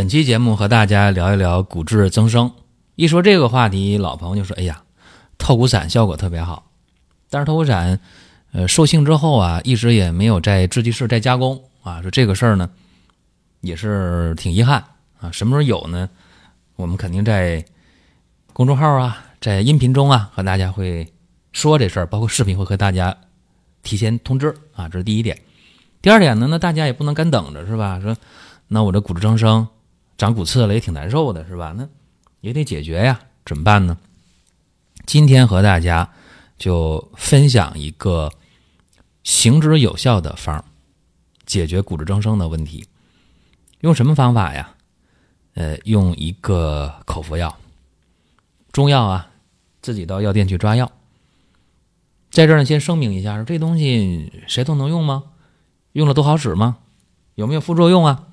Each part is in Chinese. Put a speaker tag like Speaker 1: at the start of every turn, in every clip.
Speaker 1: 本期节目和大家聊一聊骨质增生。一说这个话题，老朋友就说：“哎呀，透骨散效果特别好。”但是透骨散，呃，受性之后啊，一直也没有在制剂室再加工啊。说这个事儿呢，也是挺遗憾啊。什么时候有呢？我们肯定在公众号啊，在音频中啊，和大家会说这事儿，包括视频会和大家提前通知啊。这是第一点。第二点呢，那大家也不能干等着，是吧？说那我这骨质增生。长骨刺了也挺难受的，是吧？那也得解决呀，怎么办呢？今天和大家就分享一个行之有效的方，解决骨质增生的问题。用什么方法呀？呃，用一个口服药，中药啊，自己到药店去抓药。在这儿呢，先声明一下，这东西谁都能用吗？用了都好使吗？有没有副作用啊？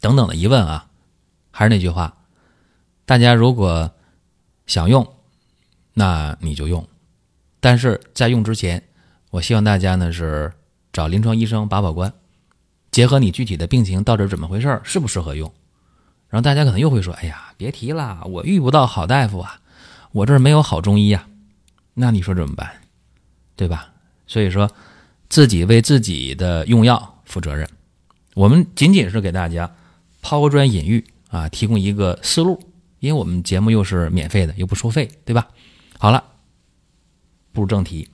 Speaker 1: 等等的疑问啊，还是那句话，大家如果想用，那你就用。但是在用之前，我希望大家呢是找临床医生把把关，结合你具体的病情到底怎么回事，适不适合用。然后大家可能又会说：“哎呀，别提了，我遇不到好大夫啊，我这儿没有好中医呀。”那你说怎么办？对吧？所以说，自己为自己的用药负责任。我们仅仅是给大家。抛砖引玉啊，提供一个思路，因为我们节目又是免费的，又不收费，对吧？好了，步入正题。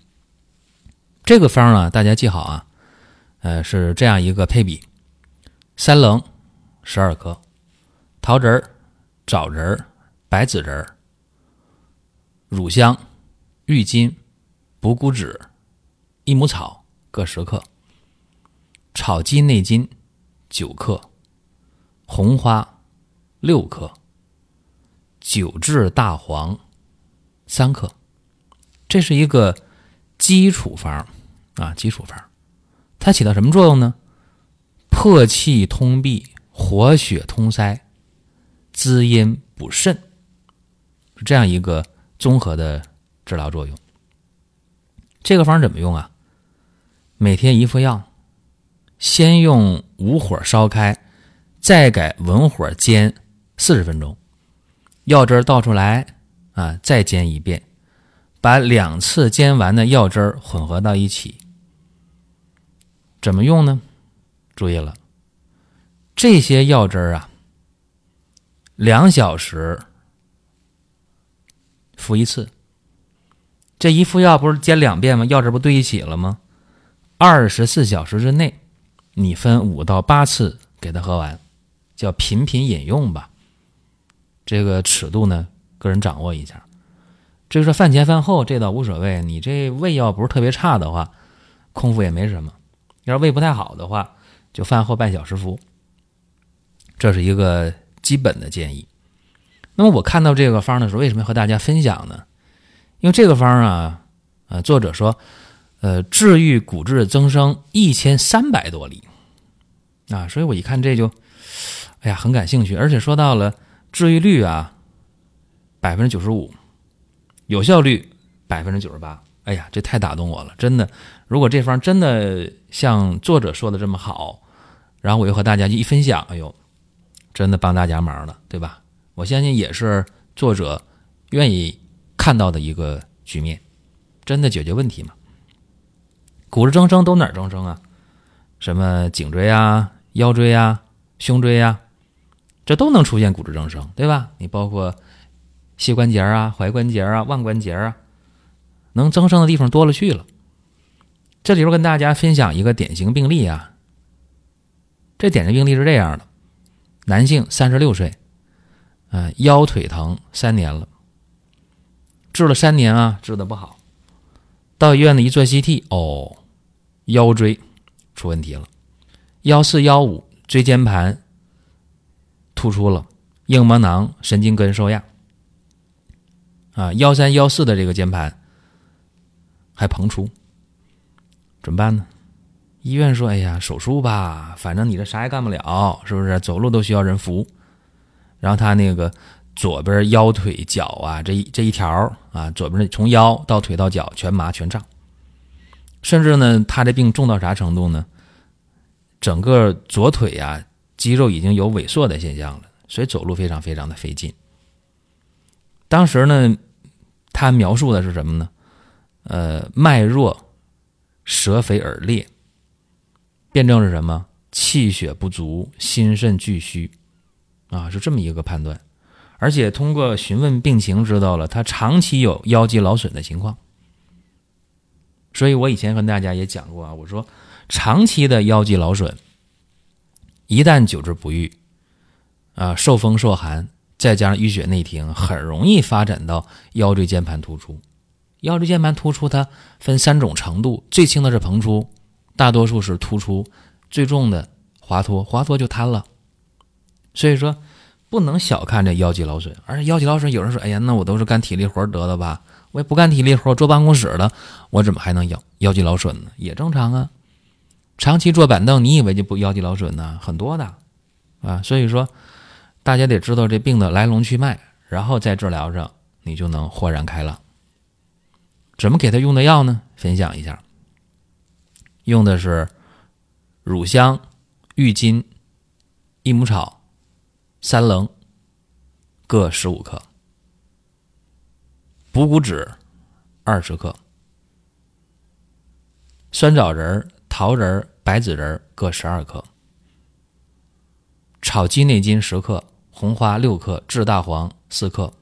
Speaker 1: 这个方呢，大家记好啊，呃，是这样一个配比：三棱十二克，桃仁儿、枣仁儿、白子仁儿、乳香、郁金、补骨脂、益母草各十克，炒鸡内金九克。红花六克，九制大黄三克，这是一个基础方啊，基础方，它起到什么作用呢？破气通闭，活血通塞，滋阴补肾，是这样一个综合的治疗作用。这个方怎么用啊？每天一副药，先用武火烧开。再改文火煎四十分钟，药汁倒出来啊，再煎一遍，把两次煎完的药汁混合到一起。怎么用呢？注意了，这些药汁啊，两小时服一次。这一副药不是煎两遍吗？药汁不对一起了吗？二十四小时之内，你分五到八次给它喝完。叫频频饮用吧，这个尺度呢，个人掌握一下。至于说饭前饭后，这倒无所谓。你这胃要不是特别差的话，空腹也没什么；要是胃不太好的话，就饭后半小时服。这是一个基本的建议。那么我看到这个方的时候，为什么要和大家分享呢？因为这个方啊，呃，作者说，呃，治愈骨质增生一千三百多例啊，所以我一看这就。哎呀，很感兴趣，而且说到了治愈率啊，百分之九十五，有效率百分之九十八。哎呀，这太打动我了，真的。如果这方真的像作者说的这么好，然后我又和大家一分享，哎呦，真的帮大家忙了，对吧？我相信也是作者愿意看到的一个局面，真的解决问题嘛？骨质增生都哪儿增生啊？什么颈椎啊、腰椎啊、胸椎啊？这都能出现骨质增生，对吧？你包括膝关节啊、踝关节啊、腕关节啊，能增生的地方多了去了。这里边跟大家分享一个典型病例啊。这典型病例是这样的：男性，三十六岁，啊，腰腿疼三年了，治了三年啊，治的不好。到医院呢一做 CT，哦，腰椎出问题了，幺四幺五椎间盘突出了，硬膜囊、神经根受压，啊，幺三幺四的这个间盘还膨出，怎么办呢？医院说：“哎呀，手术吧，反正你这啥也干不了，是不是？走路都需要人扶。”然后他那个左边腰腿脚啊，这一这一条啊，左边从腰到腿到脚全麻全胀，甚至呢，他这病重到啥程度呢？整个左腿啊，肌肉已经有萎缩的现象了，所以走路非常非常的费劲。当时呢，他描述的是什么呢？呃，脉弱，舌肥耳裂。辩证是什么？气血不足，心肾俱虚，啊，是这么一个判断。而且通过询问病情，知道了他长期有腰肌劳损的情况。所以我以前跟大家也讲过啊，我说长期的腰肌劳损，一旦久治不愈，啊，受风受寒，再加上淤血内停，很容易发展到腰椎间盘突出。腰椎间盘突出它分三种程度，最轻的是膨出。大多数是突出，最重的滑脱，滑脱就瘫了。所以说，不能小看这腰肌劳损。而且腰肌劳损，有人说：“哎呀，那我都是干体力活得的吧？我也不干体力活，坐办公室的，我怎么还能腰腰肌劳损呢？也正常啊。长期坐板凳，你以为就不腰肌劳损呢？很多的啊。所以说，大家得知道这病的来龙去脉，然后在治疗上你就能豁然开朗。怎么给他用的药呢？分享一下。用的是乳香、郁金、益母草、三棱各十五克，补骨脂二十克，酸枣仁、桃仁、白子仁各十二克，炒鸡内金十克，红花六克，炙大黄四克，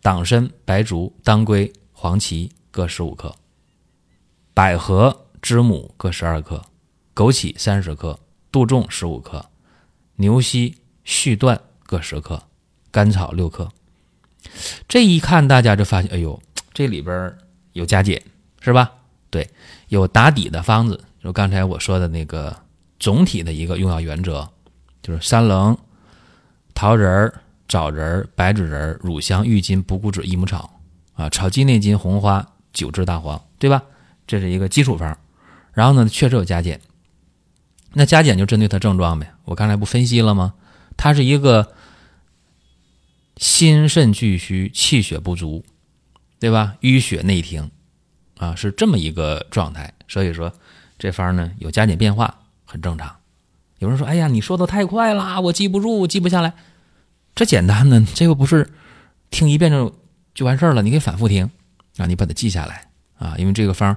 Speaker 1: 党参、白术、当归、黄芪各十五克，百合。知母各十二克，枸杞三十克，杜仲十五克，牛膝、续断各十克，甘草六克。这一看，大家就发现，哎呦，这里边有加减，是吧？对，有打底的方子，就刚才我说的那个总体的一个用药原则，就是三棱、桃仁、枣仁、白芷仁、乳香、郁金、补骨脂、益母草啊，炒鸡内金、红花、九制大黄，对吧？这是一个基础方。然后呢，确实有加减，那加减就针对它症状呗。我刚才不分析了吗？它是一个心肾俱虚、气血不足，对吧？淤血内停，啊，是这么一个状态。所以说这方呢有加减变化很正常。有人说：“哎呀，你说的太快了，我记不住，记不下来。”这简单呢，这个不是听一遍就就完事儿了，你可以反复听啊，你把它记下来啊，因为这个方。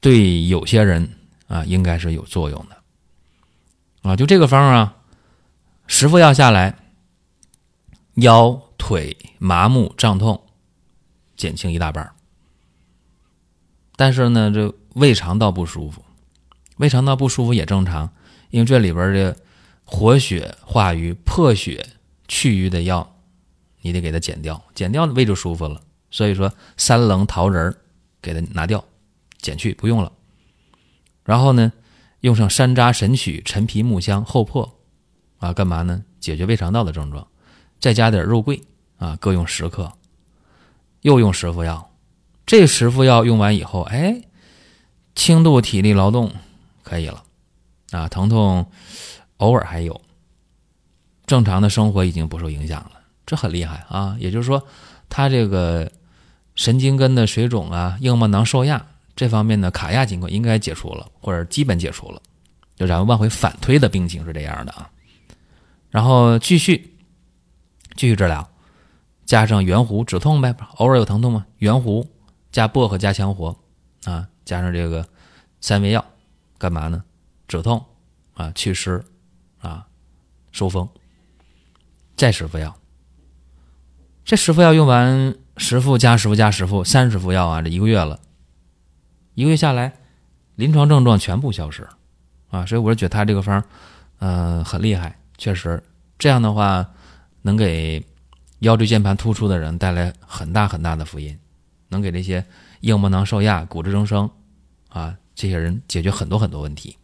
Speaker 1: 对有些人啊，应该是有作用的啊。就这个方啊，十副药下来，腰腿麻木胀痛减轻一大半儿但是呢，这胃肠道不舒服，胃肠道不舒服也正常，因为这里边的活血化瘀、破血去瘀的药，你得给它减掉，减掉胃就舒服了。所以说，三棱桃仁给它拿掉。减去不用了，然后呢，用上山楂、神曲、陈皮、木香、厚朴，啊，干嘛呢？解决胃肠道的症状，再加点肉桂，啊，各用十克，又用十副药。这十副药用完以后，哎，轻度体力劳动可以了，啊，疼痛偶尔还有，正常的生活已经不受影响了，这很厉害啊！也就是说，他这个神经根的水肿啊，硬膜囊受压。这方面的卡压情况应该解除了，或者基本解除了，就咱们往回反推的病情是这样的啊。然后继续继续治疗，加上圆弧止痛呗，偶尔有疼痛吗？圆弧加薄荷加强活啊，加上这个三味药，干嘛呢？止痛啊，祛湿啊，收风。再十副药，这十副药用完，十副加十副加十副，三十副药啊，这一个月了。一个月下来，临床症状全部消失，啊，所以我是觉得他这个方，嗯，很厉害，确实这样的话，能给腰椎间盘突出的人带来很大很大的福音，能给这些硬膜囊受压、骨质增生，啊，这些人解决很多很多问题。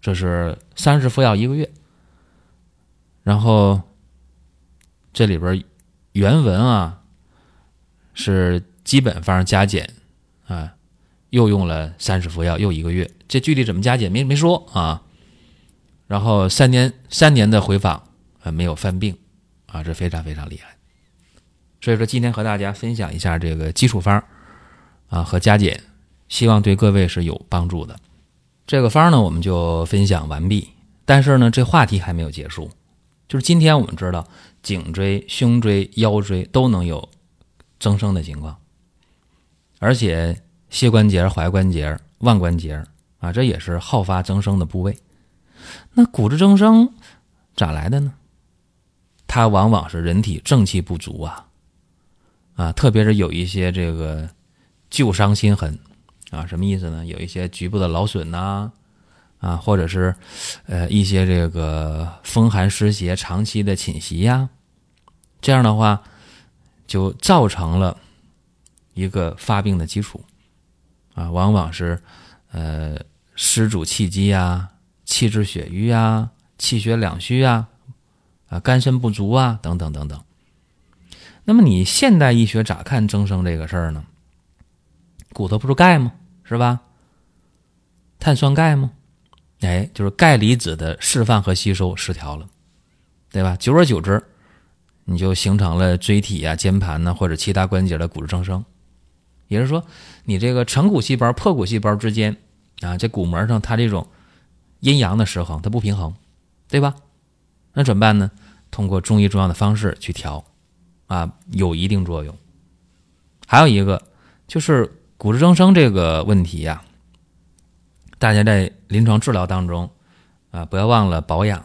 Speaker 1: 这是三十服药一个月。然后这里边原文啊是基本方加减啊，又用了三十服药又一个月，这具体怎么加减没没说啊。然后三年三年的回访啊没有犯病啊，这非常非常厉害。所以说今天和大家分享一下这个基础方啊和加减，希望对各位是有帮助的。这个方呢我们就分享完毕，但是呢这话题还没有结束。就是今天我们知道，颈椎、胸椎、腰椎都能有增生的情况，而且膝关节、踝关节、腕关节啊，这也是好发增生的部位。那骨质增生咋来的呢？它往往是人体正气不足啊，啊，特别是有一些这个旧伤心痕啊，什么意思呢？有一些局部的劳损呐。啊，或者是，呃，一些这个风寒湿邪长期的侵袭呀，这样的话，就造成了一个发病的基础，啊，往往是，呃，湿主气机啊，气滞血瘀啊，气血两虚啊，啊，肝肾不足啊，等等等等。那么你现代医学咋看增生这个事儿呢？骨头不是钙吗？是吧？碳酸钙吗？哎，就是钙离子的释放和吸收失调了，对吧？久而久之，你就形成了椎体啊、肩盘呢或者其他关节的骨质增生。也就是说，你这个成骨细胞、破骨细胞之间啊，这骨膜上它这种阴阳的失衡，它不平衡，对吧？那怎么办呢？通过中医中药的方式去调，啊，有一定作用。还有一个就是骨质增生这个问题呀。大家在临床治疗当中，啊，不要忘了保养，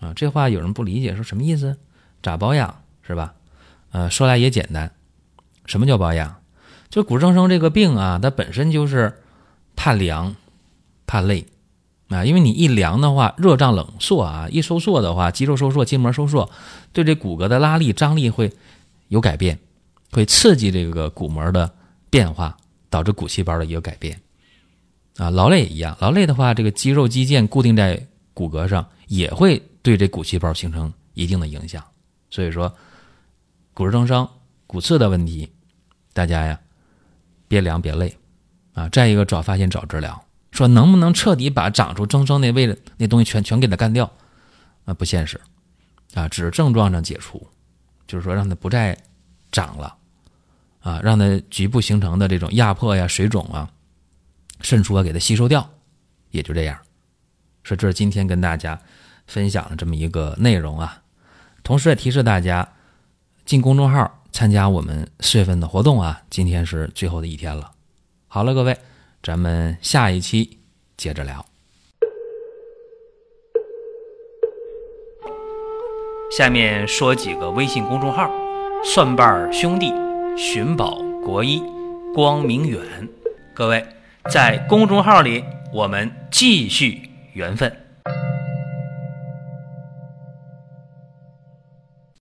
Speaker 1: 啊，这话有人不理解，说什么意思？咋保养是吧？呃，说来也简单，什么叫保养？就骨质增生这个病啊，它本身就是怕凉、怕累啊，因为你一凉的话，热胀冷缩啊，一收缩的话，肌肉收缩、筋膜收缩，对这骨骼的拉力、张力会有改变，会刺激这个骨膜的变化，导致骨细胞的一个改变。啊，劳累也一样。劳累的话，这个肌肉肌腱固定在骨骼上，也会对这骨细胞形成一定的影响。所以说，骨质增生、骨刺的问题，大家呀，别凉别累啊。再一个，早发现早治疗。说能不能彻底把长出增生那位那东西全全给它干掉？啊，不现实啊，只是症状上解除，就是说让它不再长了啊，让它局部形成的这种压迫呀、水肿啊。渗出啊，给它吸收掉，也就这样。说这是今天跟大家分享的这么一个内容啊。同时也提示大家进公众号参加我们四月份的活动啊。今天是最后的一天了。好了，各位，咱们下一期接着聊。下面说几个微信公众号：蒜瓣兄弟、寻宝国医、光明远。各位。在公众号里，我们继续缘分。